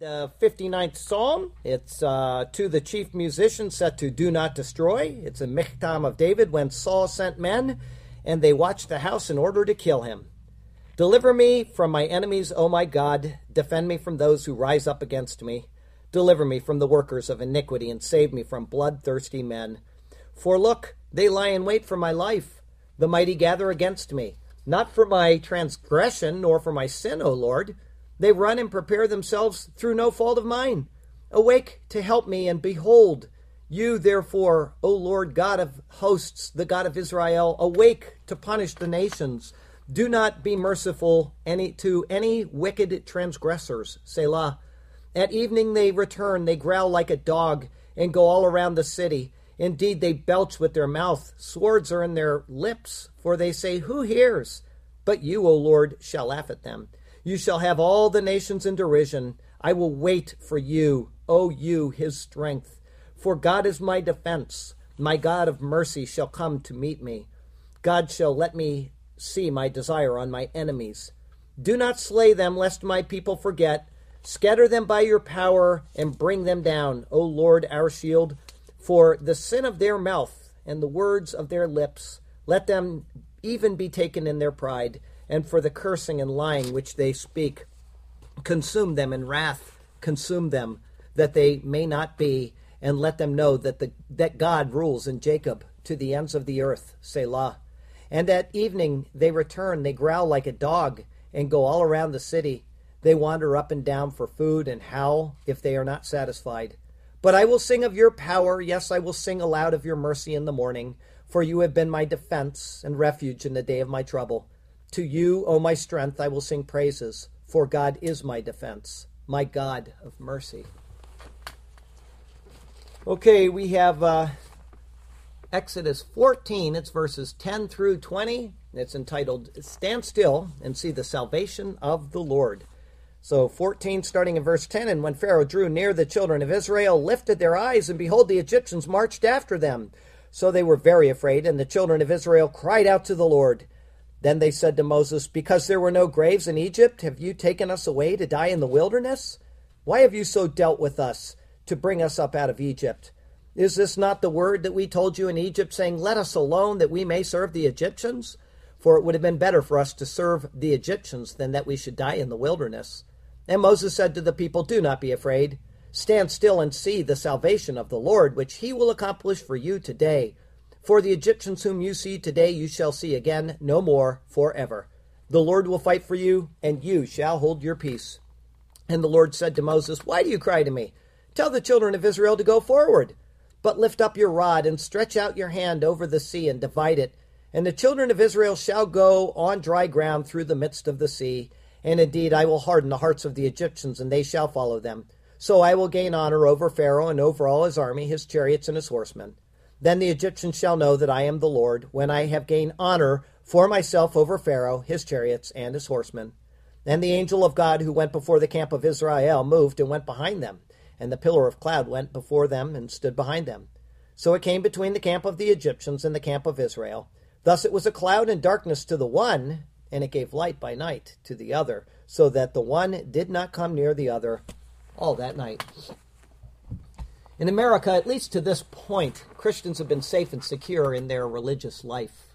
The 59th Psalm, it's uh, to the chief musician set to Do Not Destroy. It's a Michtam of David when Saul sent men and they watched the house in order to kill him. Deliver me from my enemies, O my God. Defend me from those who rise up against me. Deliver me from the workers of iniquity and save me from bloodthirsty men. For look, they lie in wait for my life. The mighty gather against me, not for my transgression nor for my sin, O Lord they run and prepare themselves through no fault of mine. Awake to help me, and behold, you therefore, O Lord God of hosts, the God of Israel, awake to punish the nations. Do not be merciful any to any wicked transgressors. Selah. At evening they return, they growl like a dog, and go all around the city. Indeed, they belch with their mouth. Swords are in their lips, for they say, Who hears? But you, O Lord, shall laugh at them. You shall have all the nations in derision. I will wait for you, O you, his strength. For God is my defense. My God of mercy shall come to meet me. God shall let me see my desire on my enemies. Do not slay them, lest my people forget. Scatter them by your power and bring them down, O Lord our shield. For the sin of their mouth and the words of their lips, let them even be taken in their pride and for the cursing and lying which they speak. Consume them in wrath, consume them, that they may not be, and let them know that, the, that God rules in Jacob to the ends of the earth. Selah. And at evening they return, they growl like a dog, and go all around the city. They wander up and down for food and howl if they are not satisfied. But I will sing of your power, yes, I will sing aloud of your mercy in the morning, for you have been my defense and refuge in the day of my trouble. To you, O my strength, I will sing praises, for God is my defense, my God of mercy. Okay, we have uh, Exodus 14. It's verses 10 through 20. It's entitled Stand Still and See the Salvation of the Lord. So 14, starting in verse 10 And when Pharaoh drew near, the children of Israel lifted their eyes, and behold, the Egyptians marched after them. So they were very afraid, and the children of Israel cried out to the Lord. Then they said to Moses, Because there were no graves in Egypt, have you taken us away to die in the wilderness? Why have you so dealt with us to bring us up out of Egypt? Is this not the word that we told you in Egypt, saying, Let us alone that we may serve the Egyptians? For it would have been better for us to serve the Egyptians than that we should die in the wilderness. And Moses said to the people, Do not be afraid. Stand still and see the salvation of the Lord, which he will accomplish for you today. For the Egyptians whom you see today you shall see again no more forever. The Lord will fight for you, and you shall hold your peace. And the Lord said to Moses, Why do you cry to me? Tell the children of Israel to go forward. But lift up your rod and stretch out your hand over the sea and divide it. And the children of Israel shall go on dry ground through the midst of the sea. And indeed, I will harden the hearts of the Egyptians, and they shall follow them. So I will gain honor over Pharaoh and over all his army, his chariots, and his horsemen. Then the Egyptians shall know that I am the Lord, when I have gained honor for myself over Pharaoh, his chariots, and his horsemen. Then the angel of God who went before the camp of Israel moved and went behind them, and the pillar of cloud went before them and stood behind them. So it came between the camp of the Egyptians and the camp of Israel. Thus it was a cloud and darkness to the one, and it gave light by night to the other, so that the one did not come near the other all that night. In America, at least to this point, Christians have been safe and secure in their religious life.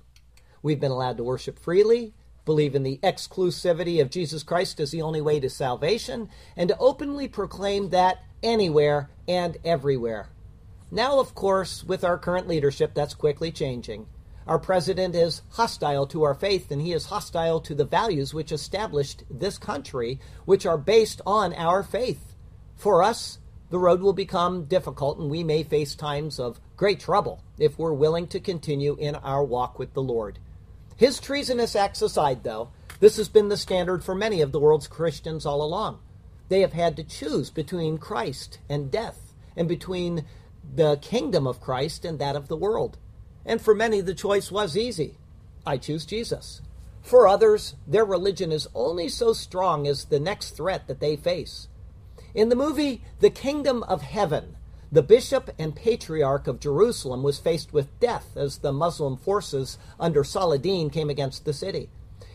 We've been allowed to worship freely, believe in the exclusivity of Jesus Christ as the only way to salvation, and to openly proclaim that anywhere and everywhere. Now, of course, with our current leadership, that's quickly changing. Our president is hostile to our faith, and he is hostile to the values which established this country, which are based on our faith. For us, the road will become difficult and we may face times of great trouble if we're willing to continue in our walk with the Lord. His treasonous acts aside, though, this has been the standard for many of the world's Christians all along. They have had to choose between Christ and death, and between the kingdom of Christ and that of the world. And for many, the choice was easy I choose Jesus. For others, their religion is only so strong as the next threat that they face. In the movie The Kingdom of Heaven, the bishop and patriarch of Jerusalem was faced with death as the Muslim forces under Saladin came against the city.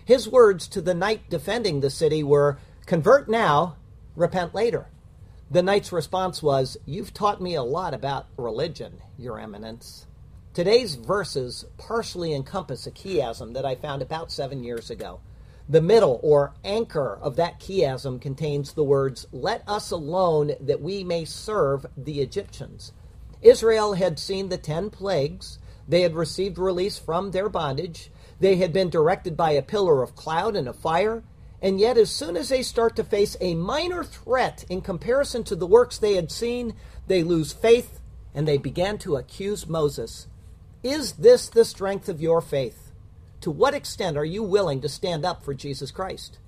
His words to the knight defending the city were Convert now, repent later. The knight's response was, You've taught me a lot about religion, Your Eminence. Today's verses partially encompass a chiasm that I found about seven years ago. The middle or anchor of that chiasm contains the words, Let us alone that we may serve the Egyptians. Israel had seen the ten plagues, they had received release from their bondage, they had been directed by a pillar of cloud and a fire, and yet, as soon as they start to face a minor threat in comparison to the works they had seen, they lose faith and they began to accuse Moses. Is this the strength of your faith? To what extent are you willing to stand up for Jesus Christ?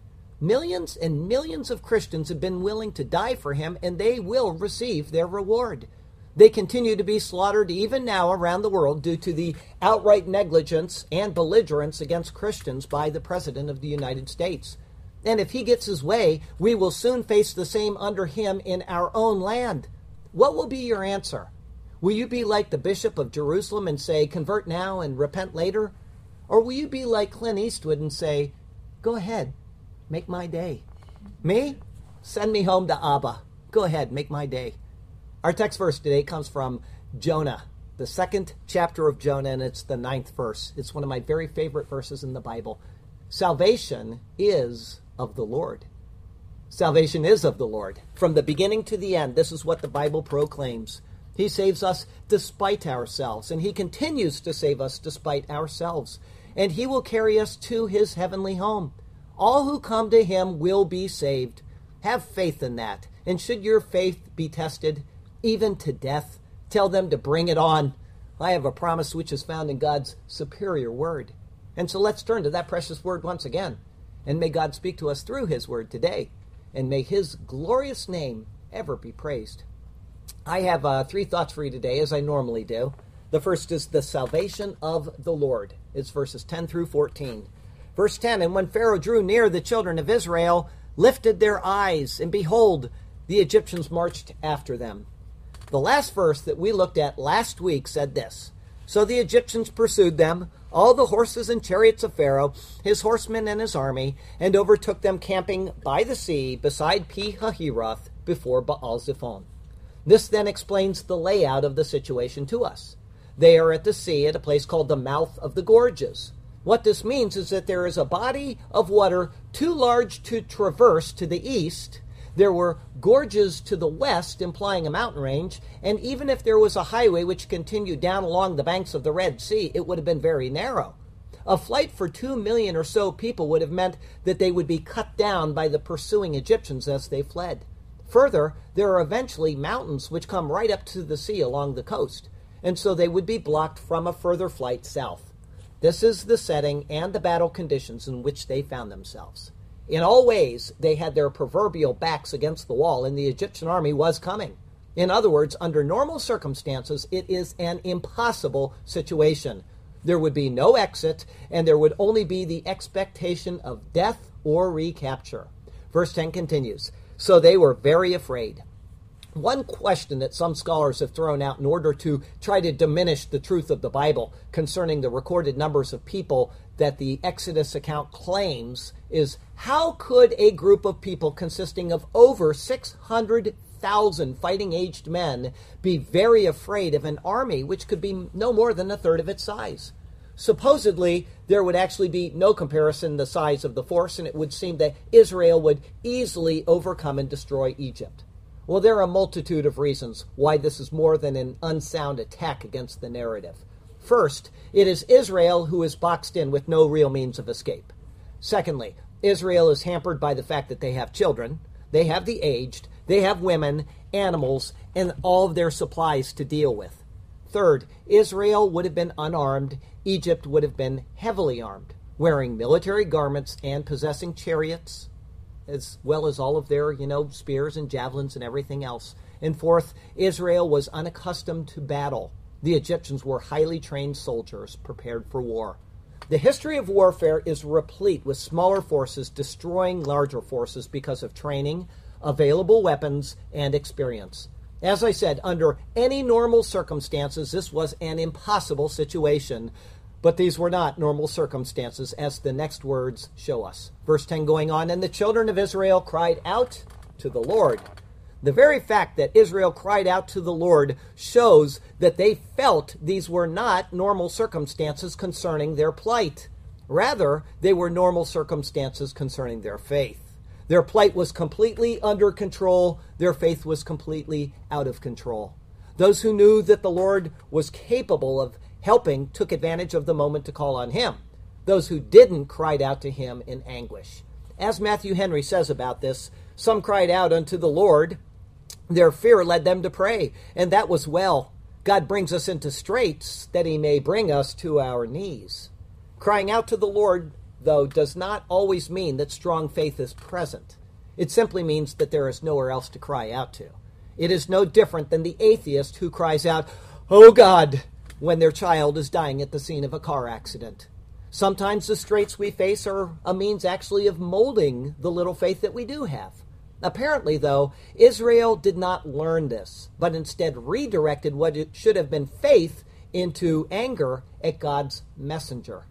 Millions and millions of Christians have been willing to die for him, and they will receive their reward. They continue to be slaughtered even now around the world due to the outright negligence and belligerence against Christians by the President of the United States. And if he gets his way, we will soon face the same under him in our own land. What will be your answer? Will you be like the Bishop of Jerusalem and say, convert now and repent later? Or will you be like Clint Eastwood and say, go ahead, make my day? Me? Send me home to Abba. Go ahead, make my day. Our text verse today comes from Jonah, the second chapter of Jonah, and it's the ninth verse. It's one of my very favorite verses in the Bible. Salvation is of the Lord. Salvation is of the Lord. From the beginning to the end, this is what the Bible proclaims. He saves us despite ourselves, and He continues to save us despite ourselves. And He will carry us to His heavenly home. All who come to Him will be saved. Have faith in that. And should your faith be tested, even to death, tell them to bring it on. I have a promise which is found in God's superior word. And so let's turn to that precious word once again. And may God speak to us through His Word today. And may His glorious name ever be praised. I have uh, three thoughts for you today, as I normally do. The first is the salvation of the Lord. It's verses 10 through 14. Verse 10 And when Pharaoh drew near, the children of Israel lifted their eyes, and behold, the Egyptians marched after them. The last verse that we looked at last week said this So the Egyptians pursued them all the horses and chariots of Pharaoh, his horsemen and his army, and overtook them camping by the sea beside Pi Hahiroth before Baal Zephon. This then explains the layout of the situation to us. They are at the sea at a place called the mouth of the gorges. What this means is that there is a body of water too large to traverse to the east there were gorges to the west, implying a mountain range, and even if there was a highway which continued down along the banks of the Red Sea, it would have been very narrow. A flight for two million or so people would have meant that they would be cut down by the pursuing Egyptians as they fled. Further, there are eventually mountains which come right up to the sea along the coast, and so they would be blocked from a further flight south. This is the setting and the battle conditions in which they found themselves. In all ways, they had their proverbial backs against the wall, and the Egyptian army was coming. In other words, under normal circumstances, it is an impossible situation. There would be no exit, and there would only be the expectation of death or recapture. Verse 10 continues So they were very afraid. One question that some scholars have thrown out in order to try to diminish the truth of the Bible concerning the recorded numbers of people that the Exodus account claims is how could a group of people consisting of over 600,000 fighting aged men be very afraid of an army which could be no more than a third of its size? Supposedly, there would actually be no comparison in the size of the force, and it would seem that Israel would easily overcome and destroy Egypt. Well, there are a multitude of reasons why this is more than an unsound attack against the narrative. First, it is Israel who is boxed in with no real means of escape. Secondly, Israel is hampered by the fact that they have children, they have the aged, they have women, animals, and all of their supplies to deal with. Third, Israel would have been unarmed, Egypt would have been heavily armed, wearing military garments and possessing chariots, as well as all of their, you know, spears and javelins and everything else. And fourth, Israel was unaccustomed to battle. The Egyptians were highly trained soldiers prepared for war. The history of warfare is replete with smaller forces destroying larger forces because of training, available weapons, and experience. As I said, under any normal circumstances, this was an impossible situation. But these were not normal circumstances, as the next words show us. Verse 10 going on, And the children of Israel cried out to the Lord. The very fact that Israel cried out to the Lord shows that they felt these were not normal circumstances concerning their plight. Rather, they were normal circumstances concerning their faith. Their plight was completely under control, their faith was completely out of control. Those who knew that the Lord was capable of helping took advantage of the moment to call on Him. Those who didn't cried out to Him in anguish. As Matthew Henry says about this, some cried out unto the Lord. Their fear led them to pray, and that was well. God brings us into straits that He may bring us to our knees. Crying out to the Lord, though, does not always mean that strong faith is present. It simply means that there is nowhere else to cry out to. It is no different than the atheist who cries out, Oh God, when their child is dying at the scene of a car accident. Sometimes the straits we face are a means actually of molding the little faith that we do have. Apparently, though, Israel did not learn this, but instead redirected what should have been faith into anger at God's messenger.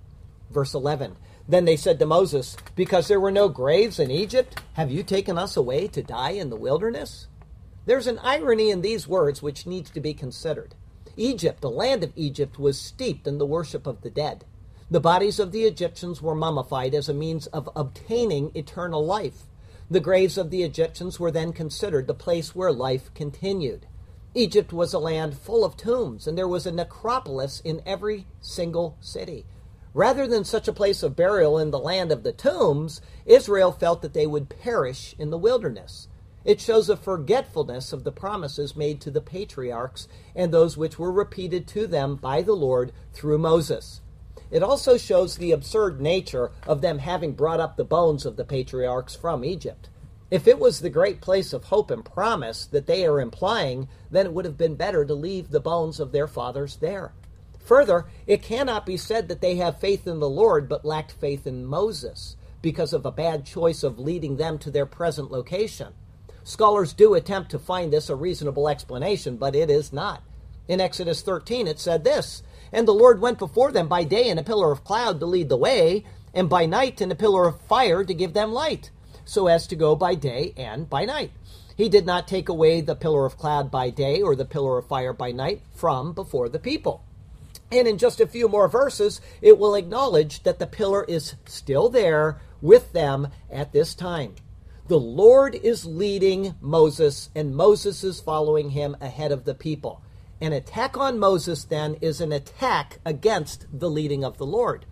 Verse 11 Then they said to Moses, Because there were no graves in Egypt, have you taken us away to die in the wilderness? There's an irony in these words which needs to be considered. Egypt, the land of Egypt, was steeped in the worship of the dead. The bodies of the Egyptians were mummified as a means of obtaining eternal life. The graves of the Egyptians were then considered the place where life continued. Egypt was a land full of tombs, and there was a necropolis in every single city. Rather than such a place of burial in the land of the tombs, Israel felt that they would perish in the wilderness. It shows a forgetfulness of the promises made to the patriarchs and those which were repeated to them by the Lord through Moses. It also shows the absurd nature of them having brought up the bones of the patriarchs from Egypt. If it was the great place of hope and promise that they are implying, then it would have been better to leave the bones of their fathers there. Further, it cannot be said that they have faith in the Lord but lacked faith in Moses because of a bad choice of leading them to their present location. Scholars do attempt to find this a reasonable explanation, but it is not. In Exodus 13, it said this And the Lord went before them by day in a pillar of cloud to lead the way, and by night in a pillar of fire to give them light, so as to go by day and by night. He did not take away the pillar of cloud by day or the pillar of fire by night from before the people. And in just a few more verses, it will acknowledge that the pillar is still there with them at this time. The Lord is leading Moses, and Moses is following him ahead of the people. An attack on Moses, then, is an attack against the leading of the Lord.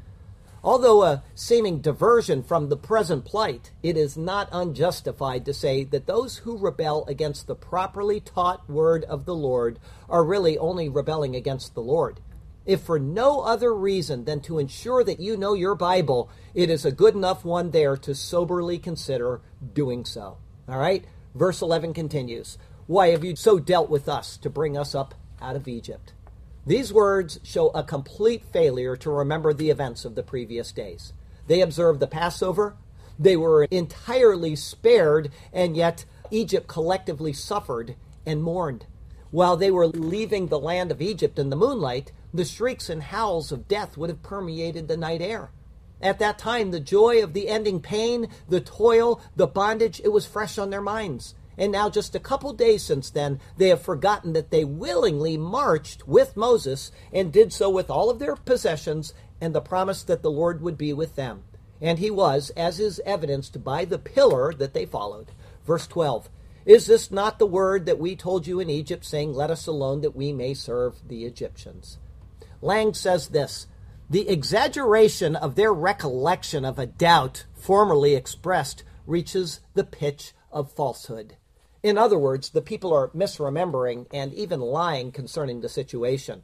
Although a seeming diversion from the present plight, it is not unjustified to say that those who rebel against the properly taught word of the Lord are really only rebelling against the Lord. If for no other reason than to ensure that you know your Bible, it is a good enough one there to soberly consider doing so. All right? Verse 11 continues Why have you so dealt with us to bring us up out of Egypt? These words show a complete failure to remember the events of the previous days. They observed the Passover, they were entirely spared, and yet Egypt collectively suffered and mourned. While they were leaving the land of Egypt in the moonlight, the shrieks and howls of death would have permeated the night air. At that time, the joy of the ending pain, the toil, the bondage, it was fresh on their minds. And now, just a couple days since then, they have forgotten that they willingly marched with Moses and did so with all of their possessions and the promise that the Lord would be with them. And he was, as is evidenced by the pillar that they followed. Verse 12 is this not the word that we told you in Egypt, saying, Let us alone that we may serve the Egyptians? Lang says this The exaggeration of their recollection of a doubt formerly expressed reaches the pitch of falsehood. In other words, the people are misremembering and even lying concerning the situation.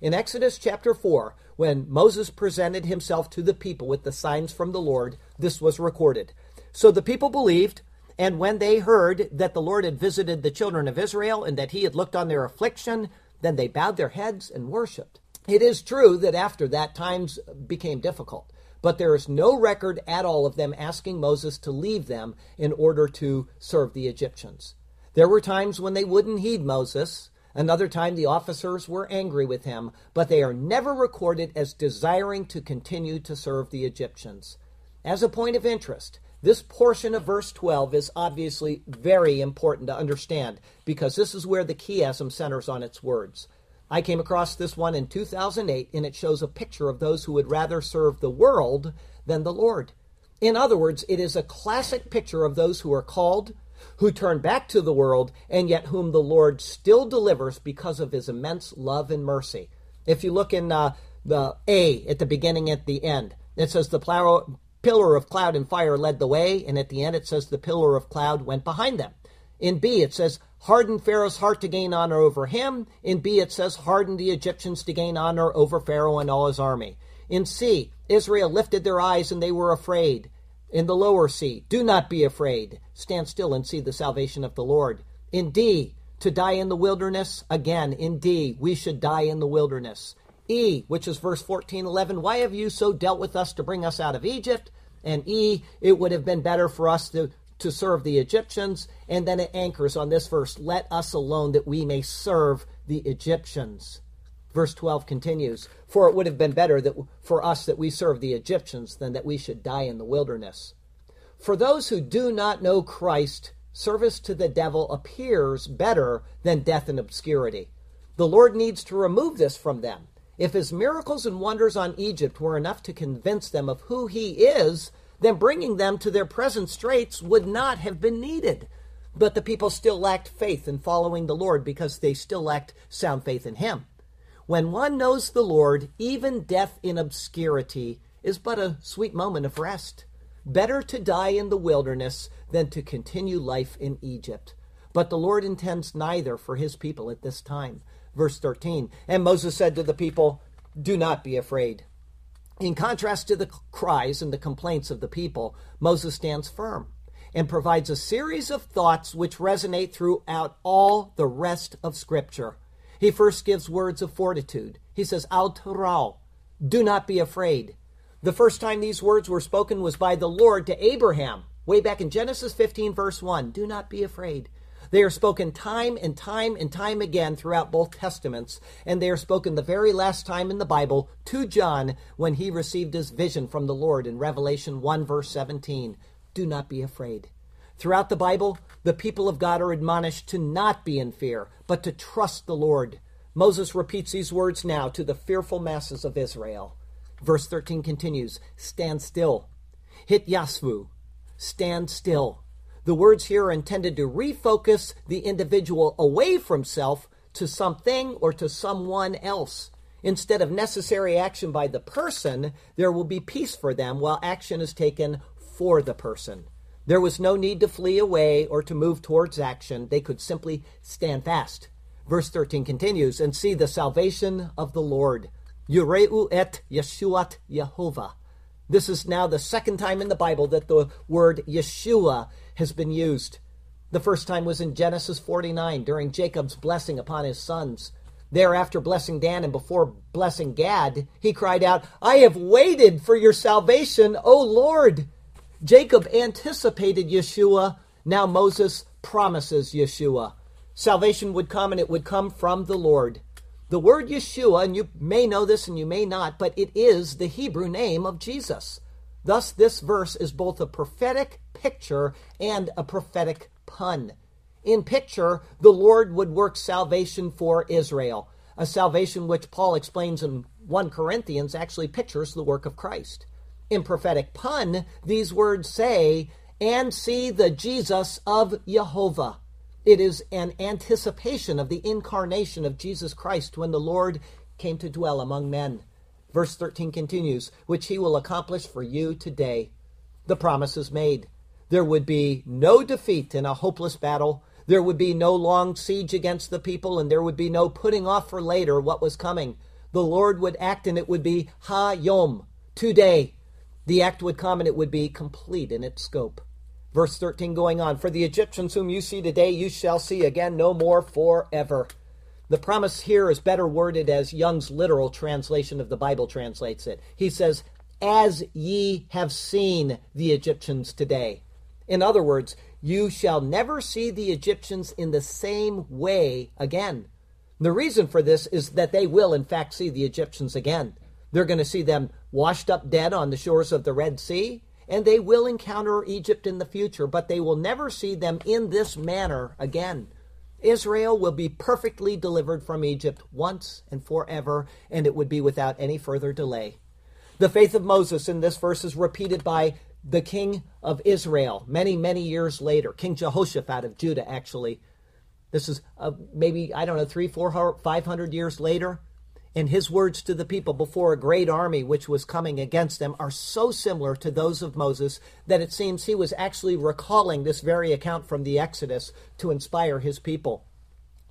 In Exodus chapter 4, when Moses presented himself to the people with the signs from the Lord, this was recorded. So the people believed, and when they heard that the Lord had visited the children of Israel and that he had looked on their affliction, then they bowed their heads and worshipped. It is true that after that, times became difficult, but there is no record at all of them asking Moses to leave them in order to serve the Egyptians. There were times when they wouldn't heed Moses. Another time the officers were angry with him, but they are never recorded as desiring to continue to serve the Egyptians. As a point of interest, This portion of verse 12 is obviously very important to understand because this is where the chiasm centers on its words. I came across this one in 2008 and it shows a picture of those who would rather serve the world than the Lord. In other words, it is a classic picture of those who are called, who turn back to the world, and yet whom the Lord still delivers because of his immense love and mercy. If you look in uh, the A at the beginning, at the end, it says the plow, pillar of cloud and fire led the way, and at the end it says the pillar of cloud went behind them. In B it says harden Pharaoh's heart to gain honor over him. In B it says harden the Egyptians to gain honor over Pharaoh and all his army. In C, Israel lifted their eyes and they were afraid. In the lower C, do not be afraid. Stand still and see the salvation of the Lord. In D, to die in the wilderness. Again, in D, we should die in the wilderness. E, which is verse 14, 11, why have you so dealt with us to bring us out of Egypt? And E, it would have been better for us to, to serve the Egyptians. And then it anchors on this verse, let us alone that we may serve the Egyptians. Verse 12 continues, for it would have been better that for us that we serve the Egyptians than that we should die in the wilderness. For those who do not know Christ, service to the devil appears better than death in obscurity. The Lord needs to remove this from them. If his miracles and wonders on Egypt were enough to convince them of who he is, then bringing them to their present straits would not have been needed. But the people still lacked faith in following the Lord because they still lacked sound faith in him. When one knows the Lord, even death in obscurity is but a sweet moment of rest. Better to die in the wilderness than to continue life in Egypt. But the Lord intends neither for his people at this time. Verse 13 And Moses said to the people, Do not be afraid. In contrast to the cries and the complaints of the people, Moses stands firm and provides a series of thoughts which resonate throughout all the rest of Scripture. He first gives words of fortitude. He says, Al Tarau, do not be afraid. The first time these words were spoken was by the Lord to Abraham, way back in Genesis 15, verse 1. Do not be afraid. They are spoken time and time and time again throughout both Testaments, and they are spoken the very last time in the Bible to John when he received his vision from the Lord in Revelation 1, verse 17. Do not be afraid. Throughout the Bible, the people of God are admonished to not be in fear, but to trust the Lord. Moses repeats these words now to the fearful masses of Israel. Verse 13 continues Stand still. Hit Yasvu. Stand still. The words here are intended to refocus the individual away from self to something or to someone else. Instead of necessary action by the person, there will be peace for them while action is taken for the person. There was no need to flee away or to move towards action. They could simply stand fast. Verse 13 continues, and see the salvation of the Lord. Yureu et Yeshuat Yehovah. This is now the second time in the Bible that the word Yeshua has been used. The first time was in Genesis 49 during Jacob's blessing upon his sons. Thereafter, blessing Dan and before blessing Gad, he cried out, I have waited for your salvation, O Lord. Jacob anticipated Yeshua. Now Moses promises Yeshua. Salvation would come and it would come from the Lord. The word Yeshua, and you may know this and you may not, but it is the Hebrew name of Jesus. Thus, this verse is both a prophetic picture and a prophetic pun. In picture, the Lord would work salvation for Israel, a salvation which Paul explains in 1 Corinthians actually pictures the work of Christ. In prophetic pun, these words say, and see the Jesus of Jehovah. It is an anticipation of the incarnation of Jesus Christ when the Lord came to dwell among men. Verse 13 continues, which he will accomplish for you today. The promise is made. There would be no defeat in a hopeless battle. There would be no long siege against the people, and there would be no putting off for later what was coming. The Lord would act, and it would be Ha Yom, today. The act would come, and it would be complete in its scope. Verse 13 going on For the Egyptians whom you see today, you shall see again no more forever. The promise here is better worded as Young's literal translation of the Bible translates it. He says, As ye have seen the Egyptians today. In other words, you shall never see the Egyptians in the same way again. The reason for this is that they will, in fact, see the Egyptians again. They're going to see them washed up dead on the shores of the Red Sea, and they will encounter Egypt in the future, but they will never see them in this manner again. Israel will be perfectly delivered from Egypt once and forever, and it would be without any further delay. The faith of Moses in this verse is repeated by the king of Israel many, many years later, King Jehoshaphat of Judah, actually. This is uh, maybe, I don't know, three, four, five hundred years later. And his words to the people before a great army which was coming against them are so similar to those of Moses that it seems he was actually recalling this very account from the Exodus to inspire his people.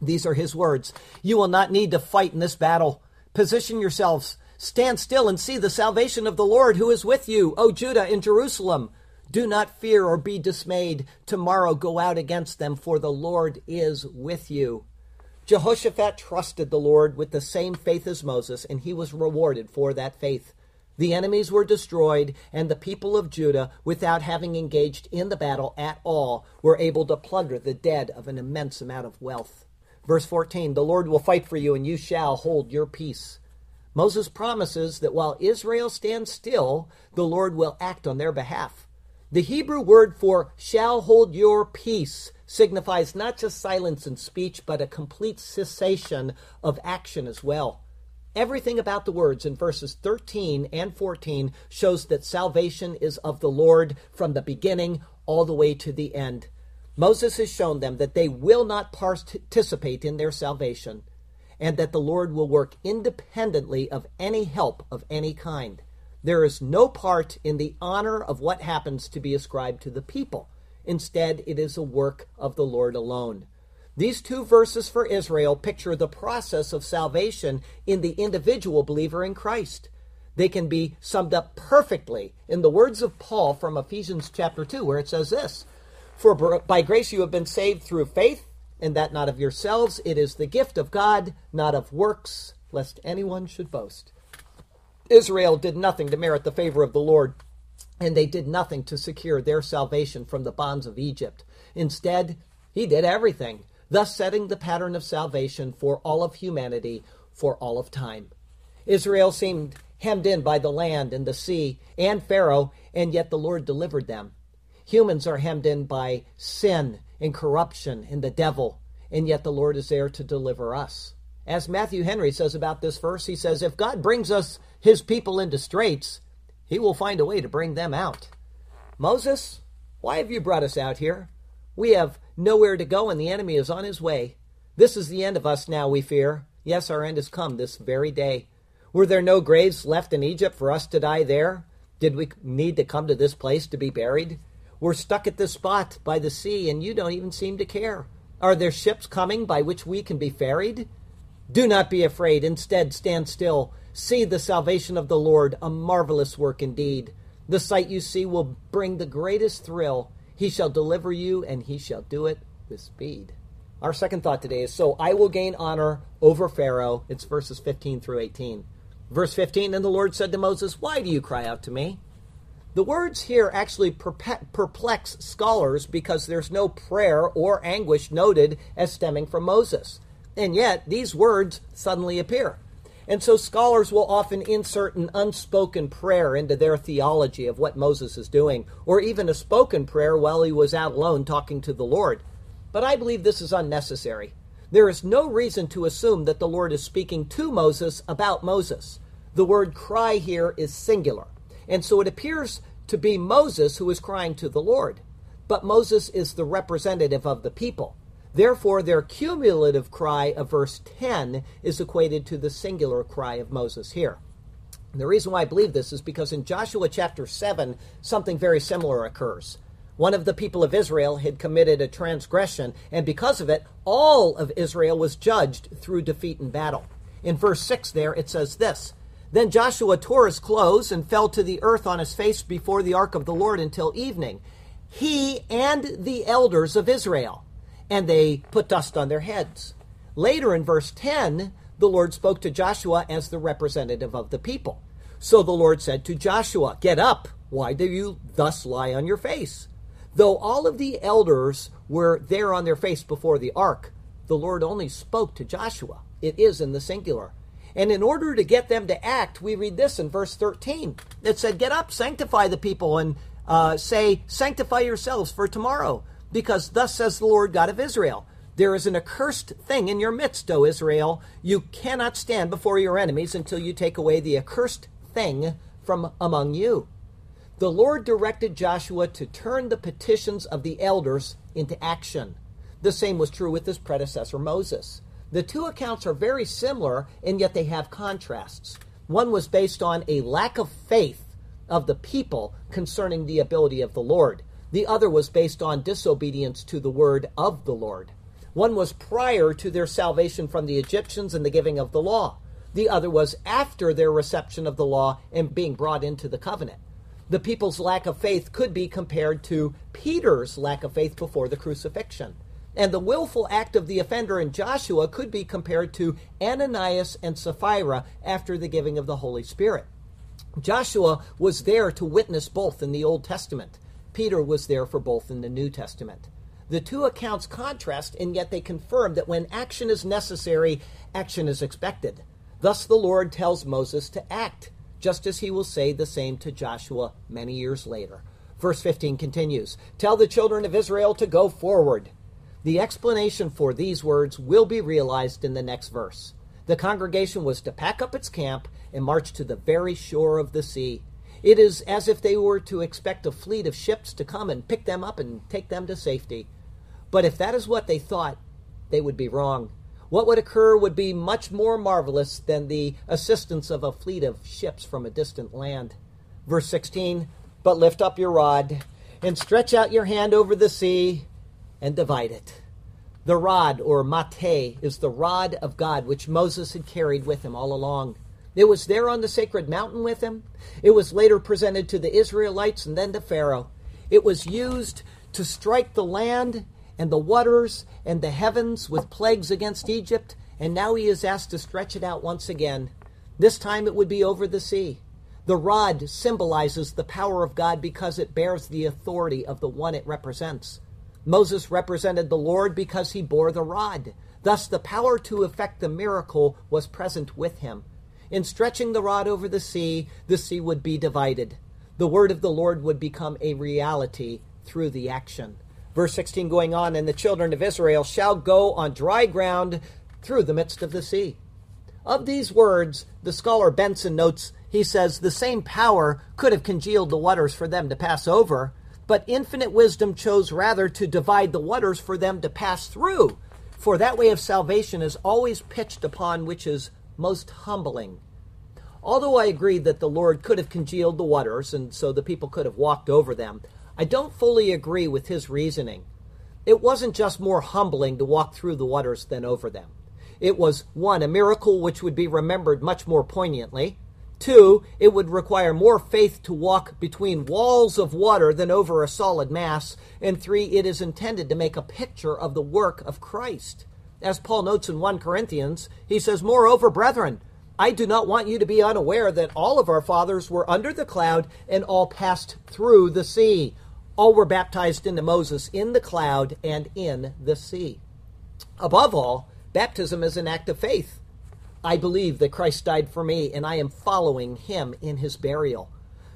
These are his words You will not need to fight in this battle. Position yourselves Stand still and see the salvation of the Lord who is with you, O Judah and Jerusalem. Do not fear or be dismayed. Tomorrow go out against them, for the Lord is with you. Jehoshaphat trusted the Lord with the same faith as Moses, and he was rewarded for that faith. The enemies were destroyed, and the people of Judah, without having engaged in the battle at all, were able to plunder the dead of an immense amount of wealth. Verse 14 The Lord will fight for you, and you shall hold your peace. Moses promises that while Israel stands still, the Lord will act on their behalf. The Hebrew word for shall hold your peace signifies not just silence in speech, but a complete cessation of action as well. Everything about the words in verses 13 and 14 shows that salvation is of the Lord from the beginning all the way to the end. Moses has shown them that they will not participate in their salvation and that the Lord will work independently of any help of any kind. There is no part in the honor of what happens to be ascribed to the people. Instead, it is a work of the Lord alone. These two verses for Israel picture the process of salvation in the individual believer in Christ. They can be summed up perfectly in the words of Paul from Ephesians chapter 2, where it says this For by grace you have been saved through faith and that not of yourselves. It is the gift of God, not of works, lest anyone should boast. Israel did nothing to merit the favor of the Lord, and they did nothing to secure their salvation from the bonds of Egypt. Instead, he did everything, thus setting the pattern of salvation for all of humanity for all of time. Israel seemed hemmed in by the land and the sea and Pharaoh, and yet the Lord delivered them. Humans are hemmed in by sin and corruption and the devil, and yet the Lord is there to deliver us. As Matthew Henry says about this verse, he says, If God brings us, his people, into straits, he will find a way to bring them out. Moses, why have you brought us out here? We have nowhere to go, and the enemy is on his way. This is the end of us now, we fear. Yes, our end has come this very day. Were there no graves left in Egypt for us to die there? Did we need to come to this place to be buried? We're stuck at this spot by the sea, and you don't even seem to care. Are there ships coming by which we can be ferried? Do not be afraid. Instead, stand still. See the salvation of the Lord, a marvelous work indeed. The sight you see will bring the greatest thrill. He shall deliver you, and he shall do it with speed. Our second thought today is So I will gain honor over Pharaoh. It's verses 15 through 18. Verse 15 And the Lord said to Moses, Why do you cry out to me? The words here actually perplex scholars because there's no prayer or anguish noted as stemming from Moses. And yet, these words suddenly appear. And so scholars will often insert an unspoken prayer into their theology of what Moses is doing, or even a spoken prayer while he was out alone talking to the Lord. But I believe this is unnecessary. There is no reason to assume that the Lord is speaking to Moses about Moses. The word cry here is singular. And so it appears to be Moses who is crying to the Lord. But Moses is the representative of the people. Therefore, their cumulative cry of verse 10 is equated to the singular cry of Moses here. And the reason why I believe this is because in Joshua chapter 7, something very similar occurs. One of the people of Israel had committed a transgression, and because of it, all of Israel was judged through defeat in battle. In verse 6 there, it says this then Joshua tore his clothes and fell to the earth on his face before the ark of the Lord until evening, he and the elders of Israel. And they put dust on their heads. Later in verse 10, the Lord spoke to Joshua as the representative of the people. So the Lord said to Joshua, Get up. Why do you thus lie on your face? Though all of the elders were there on their face before the ark, the Lord only spoke to Joshua. It is in the singular. And in order to get them to act, we read this in verse 13. It said, Get up, sanctify the people, and uh, say, Sanctify yourselves for tomorrow, because thus says the Lord God of Israel. There is an accursed thing in your midst, O Israel. You cannot stand before your enemies until you take away the accursed thing from among you. The Lord directed Joshua to turn the petitions of the elders into action. The same was true with his predecessor Moses. The two accounts are very similar, and yet they have contrasts. One was based on a lack of faith of the people concerning the ability of the Lord. The other was based on disobedience to the word of the Lord. One was prior to their salvation from the Egyptians and the giving of the law. The other was after their reception of the law and being brought into the covenant. The people's lack of faith could be compared to Peter's lack of faith before the crucifixion. And the willful act of the offender in Joshua could be compared to Ananias and Sapphira after the giving of the Holy Spirit. Joshua was there to witness both in the Old Testament. Peter was there for both in the New Testament. The two accounts contrast, and yet they confirm that when action is necessary, action is expected. Thus the Lord tells Moses to act, just as he will say the same to Joshua many years later. Verse 15 continues Tell the children of Israel to go forward. The explanation for these words will be realized in the next verse. The congregation was to pack up its camp and march to the very shore of the sea. It is as if they were to expect a fleet of ships to come and pick them up and take them to safety. But if that is what they thought, they would be wrong. What would occur would be much more marvelous than the assistance of a fleet of ships from a distant land. Verse 16 But lift up your rod and stretch out your hand over the sea and divide it. The rod, or mate, is the rod of God which Moses had carried with him all along. It was there on the sacred mountain with him. It was later presented to the Israelites and then to Pharaoh. It was used to strike the land and the waters and the heavens with plagues against Egypt, and now he is asked to stretch it out once again. This time it would be over the sea. The rod symbolizes the power of God because it bears the authority of the one it represents. Moses represented the Lord because he bore the rod. Thus, the power to effect the miracle was present with him. In stretching the rod over the sea, the sea would be divided. The word of the Lord would become a reality through the action. Verse 16 going on, and the children of Israel shall go on dry ground through the midst of the sea. Of these words, the scholar Benson notes, he says, the same power could have congealed the waters for them to pass over, but infinite wisdom chose rather to divide the waters for them to pass through. For that way of salvation is always pitched upon which is most humbling. Although I agree that the Lord could have congealed the waters and so the people could have walked over them, I don't fully agree with his reasoning. It wasn't just more humbling to walk through the waters than over them. It was, one, a miracle which would be remembered much more poignantly, Two, it would require more faith to walk between walls of water than over a solid mass. And three, it is intended to make a picture of the work of Christ. As Paul notes in 1 Corinthians, he says, Moreover, brethren, I do not want you to be unaware that all of our fathers were under the cloud and all passed through the sea. All were baptized into Moses in the cloud and in the sea. Above all, baptism is an act of faith. I believe that Christ died for me, and I am following him in his burial.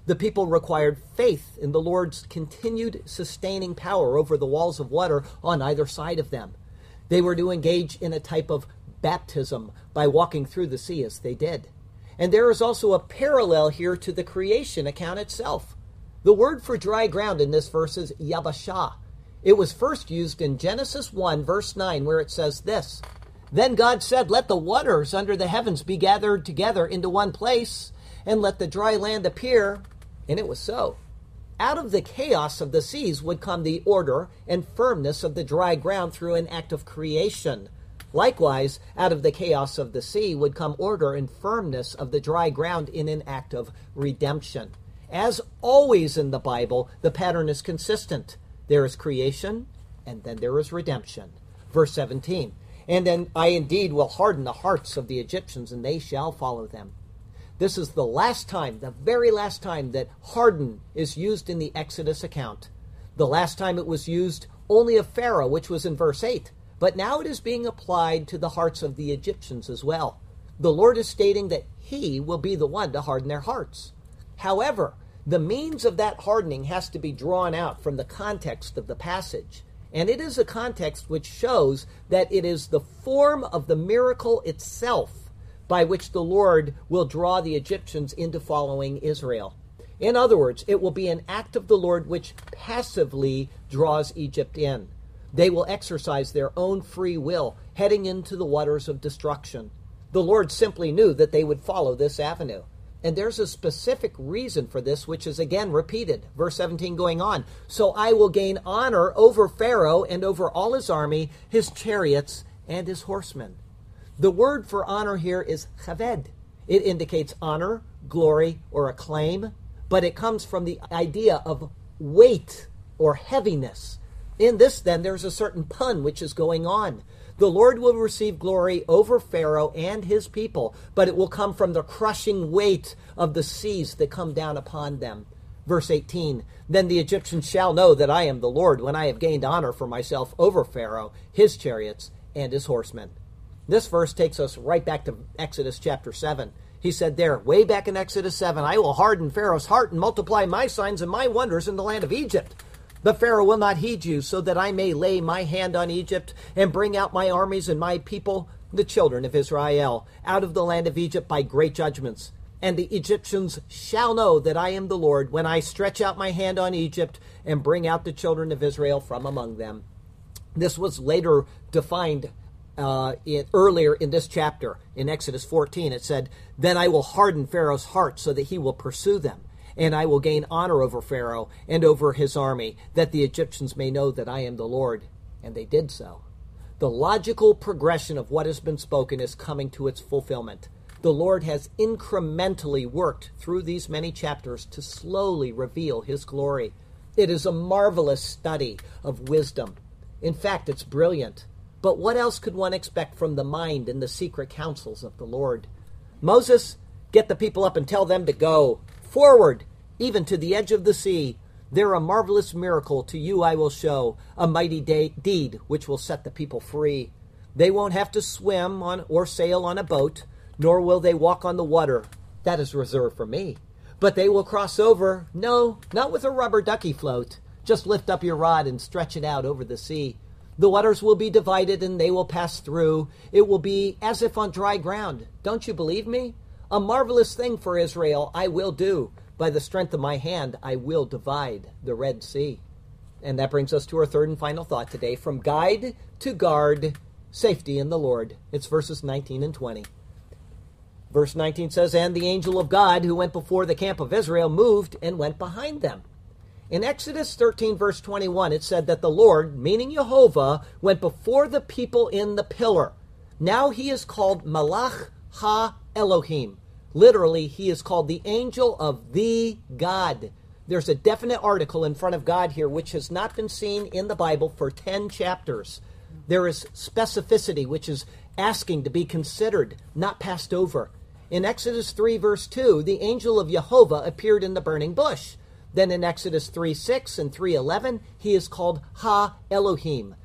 The people required faith in the Lord's continued sustaining power over the walls of water on either side of them. They were to engage in a type of baptism by walking through the sea as they did. And there is also a parallel here to the creation account itself. The word for dry ground in this verse is yabashah. It was first used in Genesis 1, verse 9, where it says this then God said, Let the waters under the heavens be gathered together into one place, and let the dry land appear. And it was so. Out of the chaos of the seas would come the order and firmness of the dry ground through an act of creation. Likewise, out of the chaos of the sea would come order and firmness of the dry ground in an act of redemption. As always in the Bible, the pattern is consistent. There is creation, and then there is redemption. Verse 17 and then I indeed will harden the hearts of the Egyptians, and they shall follow them. This is the last time, the very last time, that harden is used in the Exodus account. The last time it was used only of Pharaoh, which was in verse 8. But now it is being applied to the hearts of the Egyptians as well. The Lord is stating that He will be the one to harden their hearts. However, The means of that hardening has to be drawn out from the context of the passage. And it is a context which shows that it is the form of the miracle itself by which the Lord will draw the Egyptians into following Israel. In other words, it will be an act of the Lord which passively draws Egypt in. They will exercise their own free will, heading into the waters of destruction. The Lord simply knew that they would follow this avenue. And there's a specific reason for this, which is again repeated. Verse 17 going on. So I will gain honor over Pharaoh and over all his army, his chariots, and his horsemen. The word for honor here is chaved. It indicates honor, glory, or acclaim, but it comes from the idea of weight or heaviness. In this, then, there's a certain pun which is going on. The Lord will receive glory over Pharaoh and his people, but it will come from the crushing weight of the seas that come down upon them. Verse 18 Then the Egyptians shall know that I am the Lord when I have gained honor for myself over Pharaoh, his chariots, and his horsemen. This verse takes us right back to Exodus chapter 7. He said there, way back in Exodus 7, I will harden Pharaoh's heart and multiply my signs and my wonders in the land of Egypt. But Pharaoh will not heed you, so that I may lay my hand on Egypt and bring out my armies and my people, the children of Israel, out of the land of Egypt by great judgments. And the Egyptians shall know that I am the Lord when I stretch out my hand on Egypt and bring out the children of Israel from among them. This was later defined uh, earlier in this chapter in Exodus 14. It said, Then I will harden Pharaoh's heart so that he will pursue them and I will gain honor over Pharaoh and over his army, that the Egyptians may know that I am the Lord. And they did so. The logical progression of what has been spoken is coming to its fulfillment. The Lord has incrementally worked through these many chapters to slowly reveal his glory. It is a marvelous study of wisdom. In fact, it's brilliant. But what else could one expect from the mind and the secret counsels of the Lord? Moses, get the people up and tell them to go. Forward, even to the edge of the sea. There a marvelous miracle to you I will show, a mighty de- deed which will set the people free. They won't have to swim on or sail on a boat, nor will they walk on the water. That is reserved for me. But they will cross over, no, not with a rubber ducky float. Just lift up your rod and stretch it out over the sea. The waters will be divided and they will pass through. It will be as if on dry ground. Don't you believe me? A marvelous thing for Israel I will do. By the strength of my hand, I will divide the Red Sea. And that brings us to our third and final thought today from guide to guard, safety in the Lord. It's verses 19 and 20. Verse 19 says, And the angel of God who went before the camp of Israel moved and went behind them. In Exodus 13, verse 21, it said that the Lord, meaning Jehovah, went before the people in the pillar. Now he is called Malach Ha Elohim. Literally, he is called the angel of the God. There's a definite article in front of God here which has not been seen in the Bible for 10 chapters. There is specificity which is asking to be considered, not passed over. In Exodus 3, verse 2, the angel of Jehovah appeared in the burning bush. Then in Exodus 3 6 and 3 11, he is called Ha Elohim,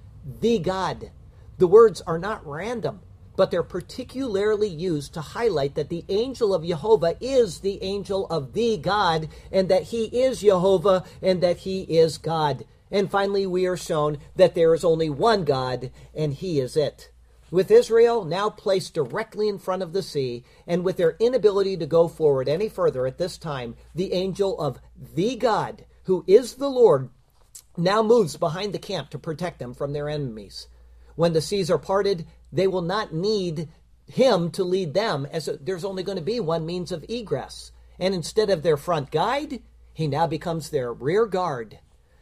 the God. The words are not random but they're particularly used to highlight that the angel of Jehovah is the angel of the God, and that he is Jehovah, and that he is God. And finally, we are shown that there is only one God, and he is it. With Israel now placed directly in front of the sea, and with their inability to go forward any further at this time, the angel of the God, who is the Lord, now moves behind the camp to protect them from their enemies. When the seas are parted, they will not need him to lead them, as there's only going to be one means of egress. And instead of their front guide, he now becomes their rear guard.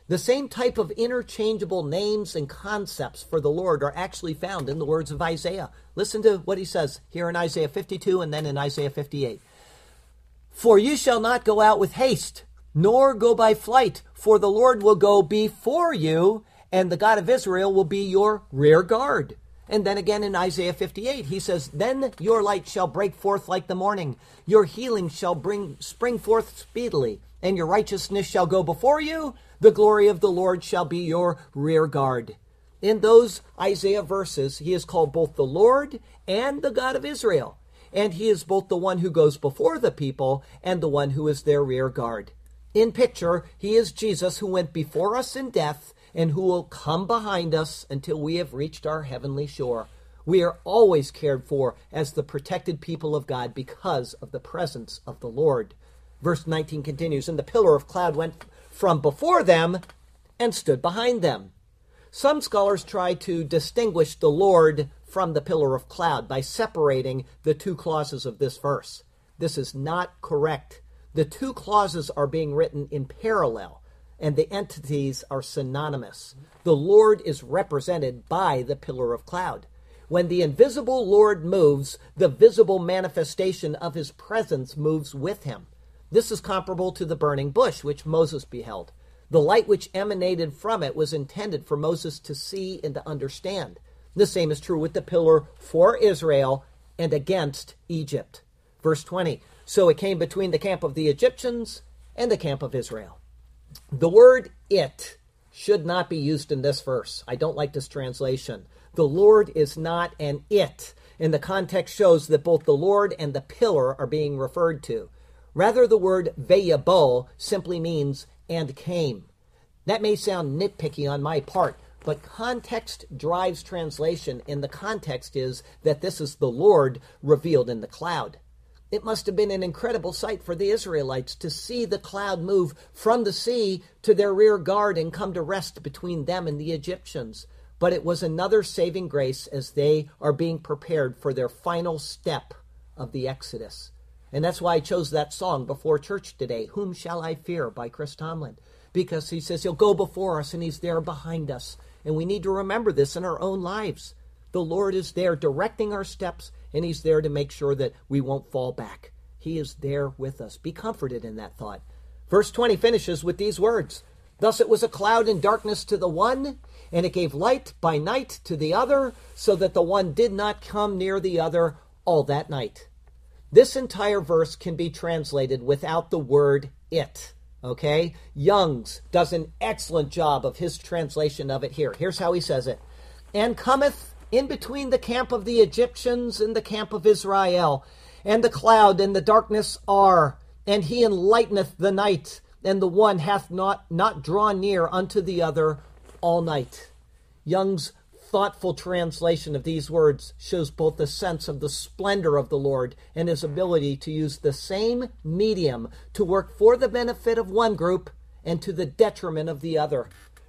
The same type of interchangeable names and concepts for the Lord are actually found in the words of Isaiah. Listen to what he says here in Isaiah 52 and then in Isaiah 58. For you shall not go out with haste, nor go by flight, for the Lord will go before you, and the God of Israel will be your rear guard. And then again in Isaiah 58, he says, Then your light shall break forth like the morning, your healing shall bring spring forth speedily, and your righteousness shall go before you, the glory of the Lord shall be your rear guard. In those Isaiah verses, he is called both the Lord and the God of Israel. And he is both the one who goes before the people and the one who is their rear guard. In picture, he is Jesus who went before us in death and who will come behind us until we have reached our heavenly shore. We are always cared for as the protected people of God because of the presence of the Lord. Verse 19 continues And the pillar of cloud went from before them and stood behind them. Some scholars try to distinguish the Lord from the pillar of cloud by separating the two clauses of this verse. This is not correct. The two clauses are being written in parallel, and the entities are synonymous. The Lord is represented by the pillar of cloud. When the invisible Lord moves, the visible manifestation of his presence moves with him. This is comparable to the burning bush which Moses beheld. The light which emanated from it was intended for Moses to see and to understand. The same is true with the pillar for Israel and against Egypt. Verse 20 So it came between the camp of the Egyptians and the camp of Israel. The word it should not be used in this verse. I don't like this translation. The Lord is not an it, and the context shows that both the Lord and the pillar are being referred to. Rather, the word veyabo simply means and came. That may sound nitpicky on my part, but context drives translation, and the context is that this is the Lord revealed in the cloud. It must have been an incredible sight for the Israelites to see the cloud move from the sea to their rear guard and come to rest between them and the Egyptians but it was another saving grace as they are being prepared for their final step of the Exodus. And that's why I chose that song before church today, Whom Shall I Fear by Chris Tomlin, because he says he'll go before us and he's there behind us. And we need to remember this in our own lives. The Lord is there directing our steps, and he's there to make sure that we won't fall back. He is there with us. Be comforted in that thought. Verse 20 finishes with these words Thus it was a cloud and darkness to the one, and it gave light by night to the other, so that the one did not come near the other all that night. This entire verse can be translated without the word it. Okay? Young's does an excellent job of his translation of it here. Here's how he says it And cometh in between the camp of the Egyptians and the camp of Israel, and the cloud and the darkness are, and he enlighteneth the night, and the one hath not, not drawn near unto the other all night. Young's thoughtful translation of these words shows both the sense of the splendor of the Lord and his ability to use the same medium to work for the benefit of one group and to the detriment of the other.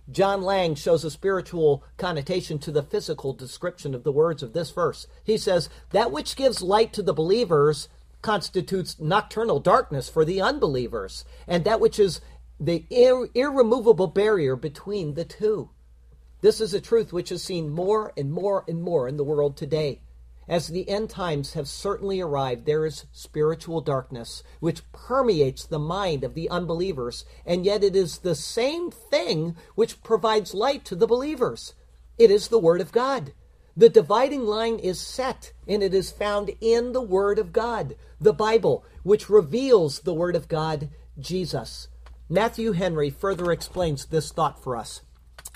John Lange shows a spiritual connotation to the physical description of the words of this verse. He says, That which gives light to the believers constitutes nocturnal darkness for the unbelievers, and that which is the ir- irremovable barrier between the two. This is a truth which is seen more and more and more in the world today. As the end times have certainly arrived, there is spiritual darkness which permeates the mind of the unbelievers, and yet it is the same thing which provides light to the believers. It is the Word of God. The dividing line is set, and it is found in the Word of God, the Bible, which reveals the Word of God, Jesus. Matthew Henry further explains this thought for us.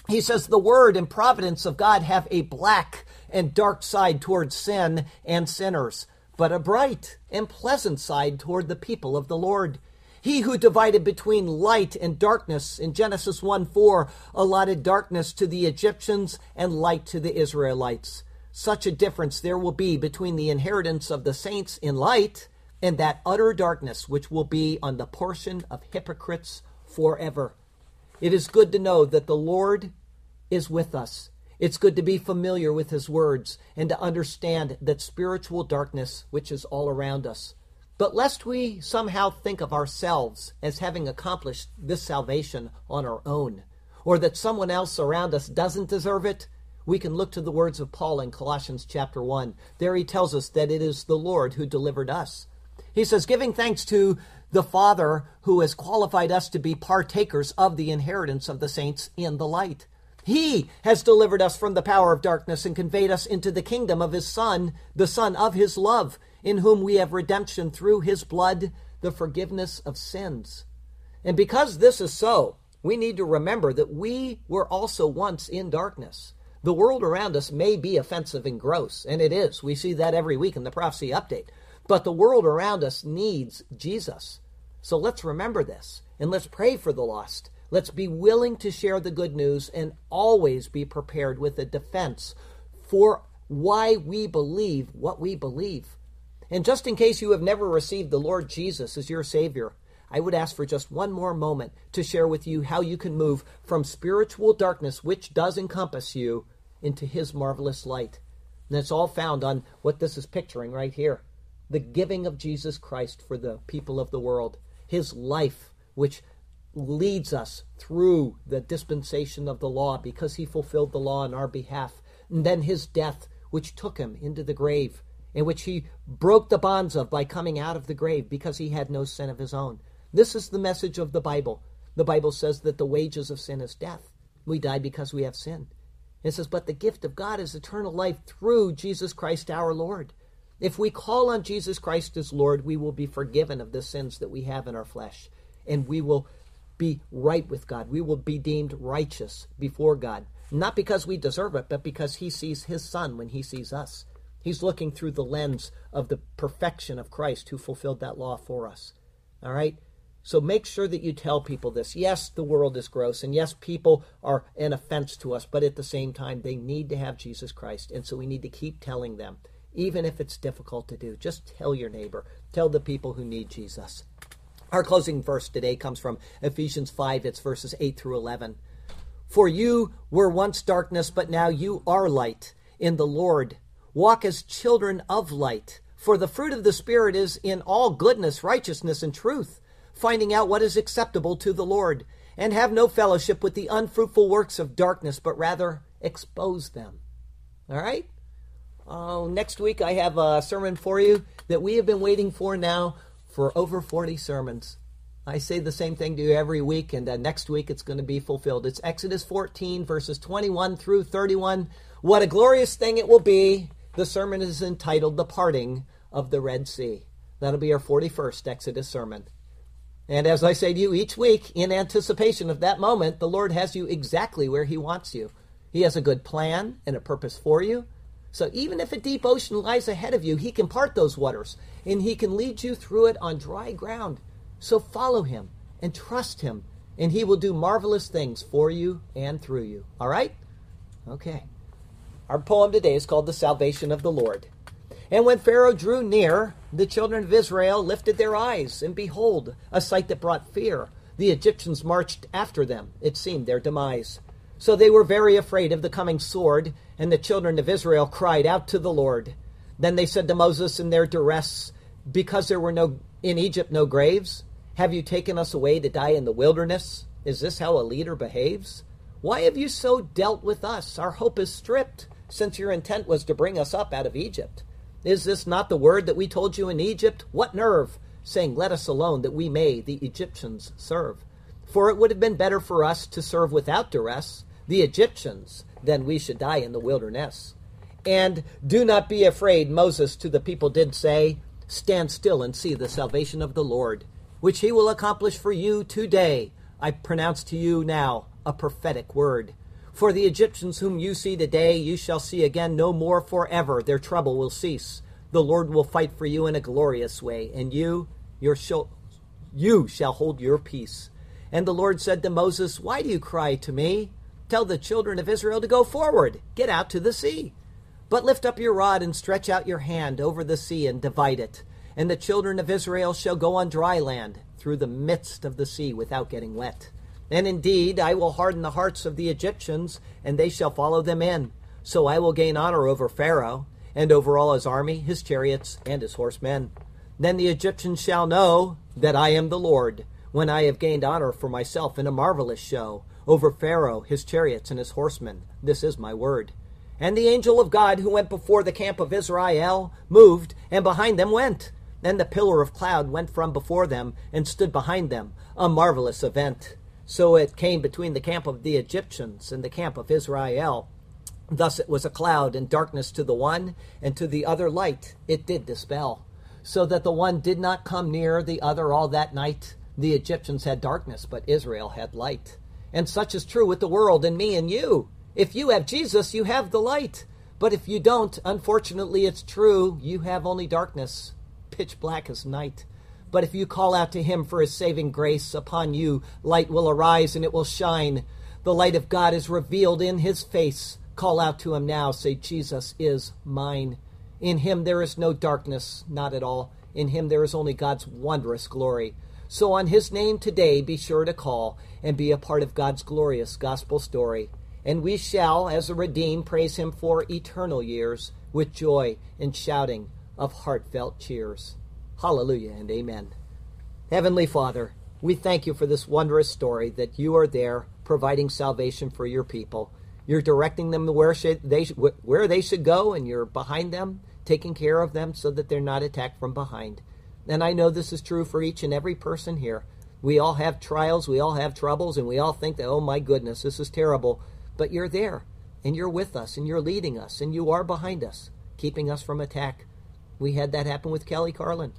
He says the Word and providence of God have a black and dark side toward sin and sinners, but a bright and pleasant side toward the people of the Lord. He who divided between light and darkness in Genesis 1 4 allotted darkness to the Egyptians and light to the Israelites. Such a difference there will be between the inheritance of the saints in light and that utter darkness which will be on the portion of hypocrites forever. It is good to know that the Lord is with us. It's good to be familiar with his words and to understand that spiritual darkness which is all around us. But lest we somehow think of ourselves as having accomplished this salvation on our own, or that someone else around us doesn't deserve it, we can look to the words of Paul in Colossians chapter 1. There he tells us that it is the Lord who delivered us. He says, giving thanks to the Father who has qualified us to be partakers of the inheritance of the saints in the light. He has delivered us from the power of darkness and conveyed us into the kingdom of his Son, the Son of his love, in whom we have redemption through his blood, the forgiveness of sins. And because this is so, we need to remember that we were also once in darkness. The world around us may be offensive and gross, and it is. We see that every week in the prophecy update. But the world around us needs Jesus. So let's remember this. And let's pray for the lost. Let's be willing to share the good news and always be prepared with a defense for why we believe what we believe. And just in case you have never received the Lord Jesus as your Savior, I would ask for just one more moment to share with you how you can move from spiritual darkness, which does encompass you, into His marvelous light. And it's all found on what this is picturing right here the giving of Jesus Christ for the people of the world, His life, which leads us through the dispensation of the law because He fulfilled the law on our behalf, and then His death, which took Him into the grave in which he broke the bonds of by coming out of the grave because he had no sin of his own. This is the message of the Bible. The Bible says that the wages of sin is death. We die because we have sin. It says, but the gift of God is eternal life through Jesus Christ our Lord. If we call on Jesus Christ as Lord, we will be forgiven of the sins that we have in our flesh, and we will be right with God. We will be deemed righteous before God, not because we deserve it, but because He sees His Son when He sees us. He's looking through the lens of the perfection of Christ who fulfilled that law for us. All right? So make sure that you tell people this. Yes, the world is gross, and yes, people are an offense to us, but at the same time, they need to have Jesus Christ. And so we need to keep telling them, even if it's difficult to do. Just tell your neighbor, tell the people who need Jesus. Our closing verse today comes from Ephesians 5, it's verses 8 through 11. For you were once darkness, but now you are light in the Lord. Walk as children of light. For the fruit of the Spirit is in all goodness, righteousness, and truth finding out what is acceptable to the Lord, and have no fellowship with the unfruitful works of darkness, but rather expose them. All right? Uh, next week, I have a sermon for you that we have been waiting for now for over 40 sermons. I say the same thing to you every week, and uh, next week it's going to be fulfilled. It's Exodus 14, verses 21 through 31. What a glorious thing it will be. The sermon is entitled The Parting of the Red Sea. That'll be our 41st Exodus sermon. And as I say to you each week, in anticipation of that moment, the Lord has you exactly where He wants you. He has a good plan and a purpose for you. So even if a deep ocean lies ahead of you, He can part those waters and He can lead you through it on dry ground. So follow Him and trust Him, and He will do marvelous things for you and through you. All right? Okay. Our poem today is called The Salvation of the Lord. And when Pharaoh drew near, the children of Israel lifted their eyes, and behold, a sight that brought fear. The Egyptians marched after them. It seemed their demise. So they were very afraid of the coming sword, and the children of Israel cried out to the Lord. Then they said to Moses in their duress, Because there were no in Egypt no graves, have you taken us away to die in the wilderness? Is this how a leader behaves? Why have you so dealt with us? Our hope is stripped, since your intent was to bring us up out of Egypt. Is this not the word that we told you in Egypt? What nerve, saying, Let us alone, that we may the Egyptians serve? For it would have been better for us to serve without duress the Egyptians then we should die in the wilderness. And do not be afraid, Moses to the people did say, Stand still and see the salvation of the Lord, which he will accomplish for you today. I pronounce to you now a prophetic word. For the Egyptians whom you see today, you shall see again no more forever. Their trouble will cease. The Lord will fight for you in a glorious way, and you, your you shall hold your peace. And the Lord said to Moses, Why do you cry to me? Tell the children of Israel to go forward, get out to the sea. But lift up your rod and stretch out your hand over the sea and divide it. And the children of Israel shall go on dry land through the midst of the sea without getting wet. And indeed, I will harden the hearts of the Egyptians, and they shall follow them in. So I will gain honor over Pharaoh, and over all his army, his chariots, and his horsemen. Then the Egyptians shall know that I am the Lord, when I have gained honor for myself in a marvelous show over Pharaoh, his chariots, and his horsemen. This is my word. And the angel of God who went before the camp of Israel moved, and behind them went. Then the pillar of cloud went from before them, and stood behind them, a marvelous event. So it came between the camp of the Egyptians and the camp of Israel. Thus it was a cloud and darkness to the one, and to the other light it did dispel. So that the one did not come near the other all that night. The Egyptians had darkness, but Israel had light. And such is true with the world and me and you. If you have Jesus, you have the light. But if you don't, unfortunately, it's true, you have only darkness, pitch black as night. But if you call out to him for his saving grace, upon you light will arise and it will shine. The light of God is revealed in his face. Call out to him now. Say, Jesus is mine. In him there is no darkness, not at all. In him there is only God's wondrous glory. So on his name today, be sure to call and be a part of God's glorious gospel story. And we shall, as the redeemed, praise him for eternal years with joy and shouting of heartfelt cheers. Hallelujah and amen. Heavenly Father, we thank you for this wondrous story that you are there providing salvation for your people. You're directing them where they where they should go, and you're behind them, taking care of them so that they're not attacked from behind. And I know this is true for each and every person here. We all have trials, we all have troubles, and we all think that, oh my goodness, this is terrible. But you're there, and you're with us, and you're leading us, and you are behind us, keeping us from attack. We had that happen with Kelly Carlin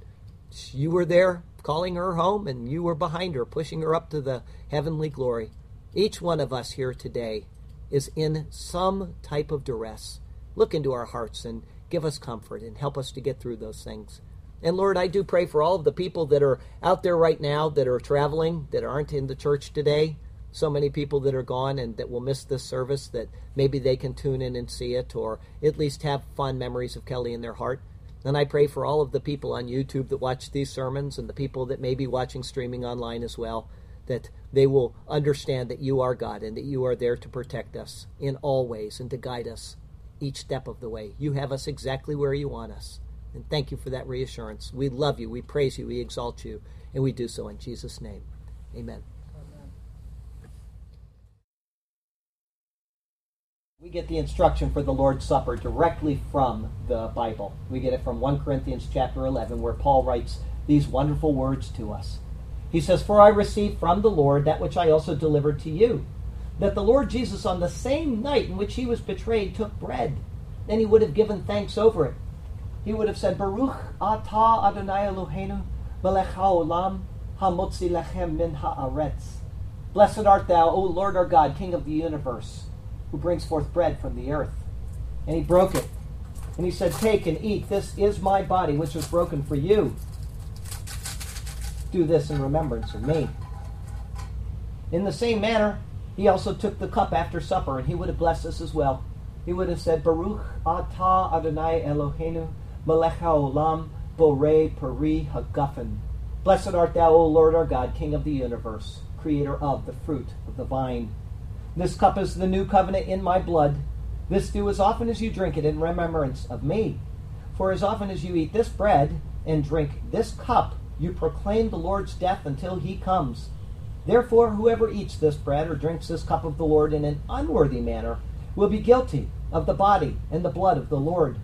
you were there calling her home and you were behind her, pushing her up to the heavenly glory. Each one of us here today is in some type of duress. Look into our hearts and give us comfort and help us to get through those things. And Lord, I do pray for all of the people that are out there right now that are traveling, that aren't in the church today. So many people that are gone and that will miss this service, that maybe they can tune in and see it or at least have fond memories of Kelly in their heart. And I pray for all of the people on YouTube that watch these sermons and the people that may be watching streaming online as well, that they will understand that you are God and that you are there to protect us in all ways and to guide us each step of the way. You have us exactly where you want us. And thank you for that reassurance. We love you, we praise you, we exalt you, and we do so in Jesus' name. Amen. We get the instruction for the Lord's Supper directly from the Bible. We get it from 1 Corinthians chapter 11 where Paul writes these wonderful words to us. He says, "For I received from the Lord that which I also delivered to you, that the Lord Jesus on the same night in which he was betrayed took bread, and he would have given thanks over it. He would have said, Baruch atah Adonai Eloheinu melech haolam hamotzi lechem min haaretz. Blessed art thou, O Lord our God, King of the universe." who brings forth bread from the earth. And he broke it. And he said, Take and eat. This is my body, which was broken for you. Do this in remembrance of me. In the same manner, he also took the cup after supper, and he would have blessed us as well. He would have said, Baruch atah Adonai Eloheinu, melech haolam, borei peri hagafen. Blessed art thou, O Lord our God, King of the universe, creator of the fruit of the vine. This cup is the new covenant in my blood. This do as often as you drink it in remembrance of me. For as often as you eat this bread and drink this cup, you proclaim the Lord's death until he comes. Therefore, whoever eats this bread or drinks this cup of the Lord in an unworthy manner will be guilty of the body and the blood of the Lord.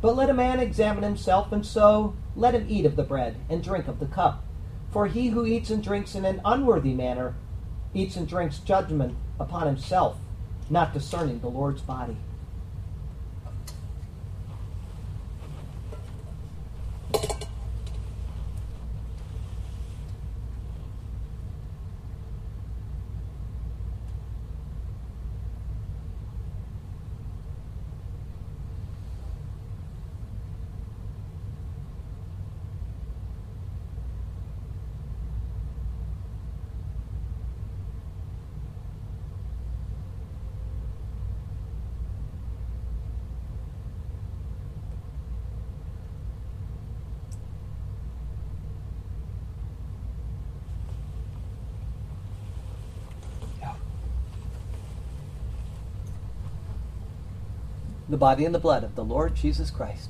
But let a man examine himself, and so let him eat of the bread and drink of the cup. For he who eats and drinks in an unworthy manner eats and drinks judgment upon himself, not discerning the Lord's body. The body and the blood of the Lord Jesus Christ.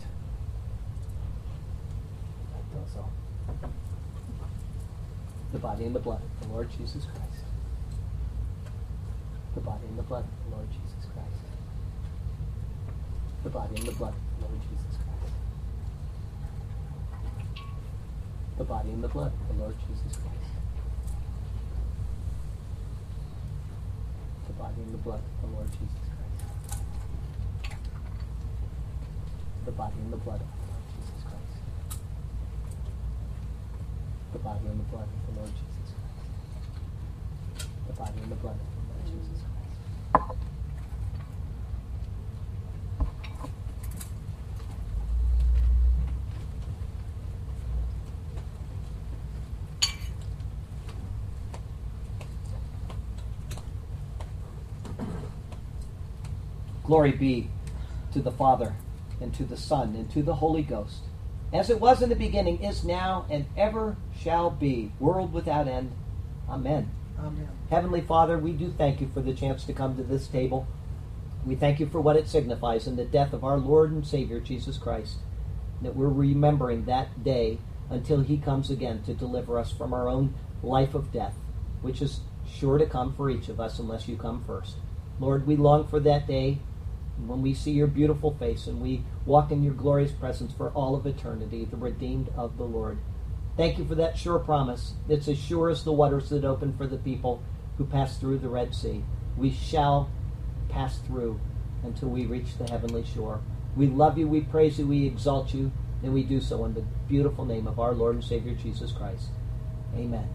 The body and the blood of the Lord Jesus Christ. The body and the blood of the Lord Jesus Christ. The body and the blood of the Lord Jesus Christ. The body and the blood of the Lord Jesus Christ. The body and the blood of the Lord Jesus Christ. body and the blood of the Lord Jesus Christ. The body and the blood of the Lord Jesus Christ. The body and the blood of the Lord Jesus Christ. Glory be to the Father and to the Son, and to the Holy Ghost, as it was in the beginning, is now, and ever shall be, world without end. Amen. Amen. Heavenly Father, we do thank you for the chance to come to this table. We thank you for what it signifies in the death of our Lord and Savior Jesus Christ. That we're remembering that day until he comes again to deliver us from our own life of death, which is sure to come for each of us unless you come first. Lord, we long for that day when we see your beautiful face and we walk in your glorious presence for all of eternity, the redeemed of the Lord. Thank you for that sure promise. It's as sure as the waters that open for the people who pass through the Red Sea. We shall pass through until we reach the heavenly shore. We love you, we praise you, we exalt you, and we do so in the beautiful name of our Lord and Savior Jesus Christ. Amen.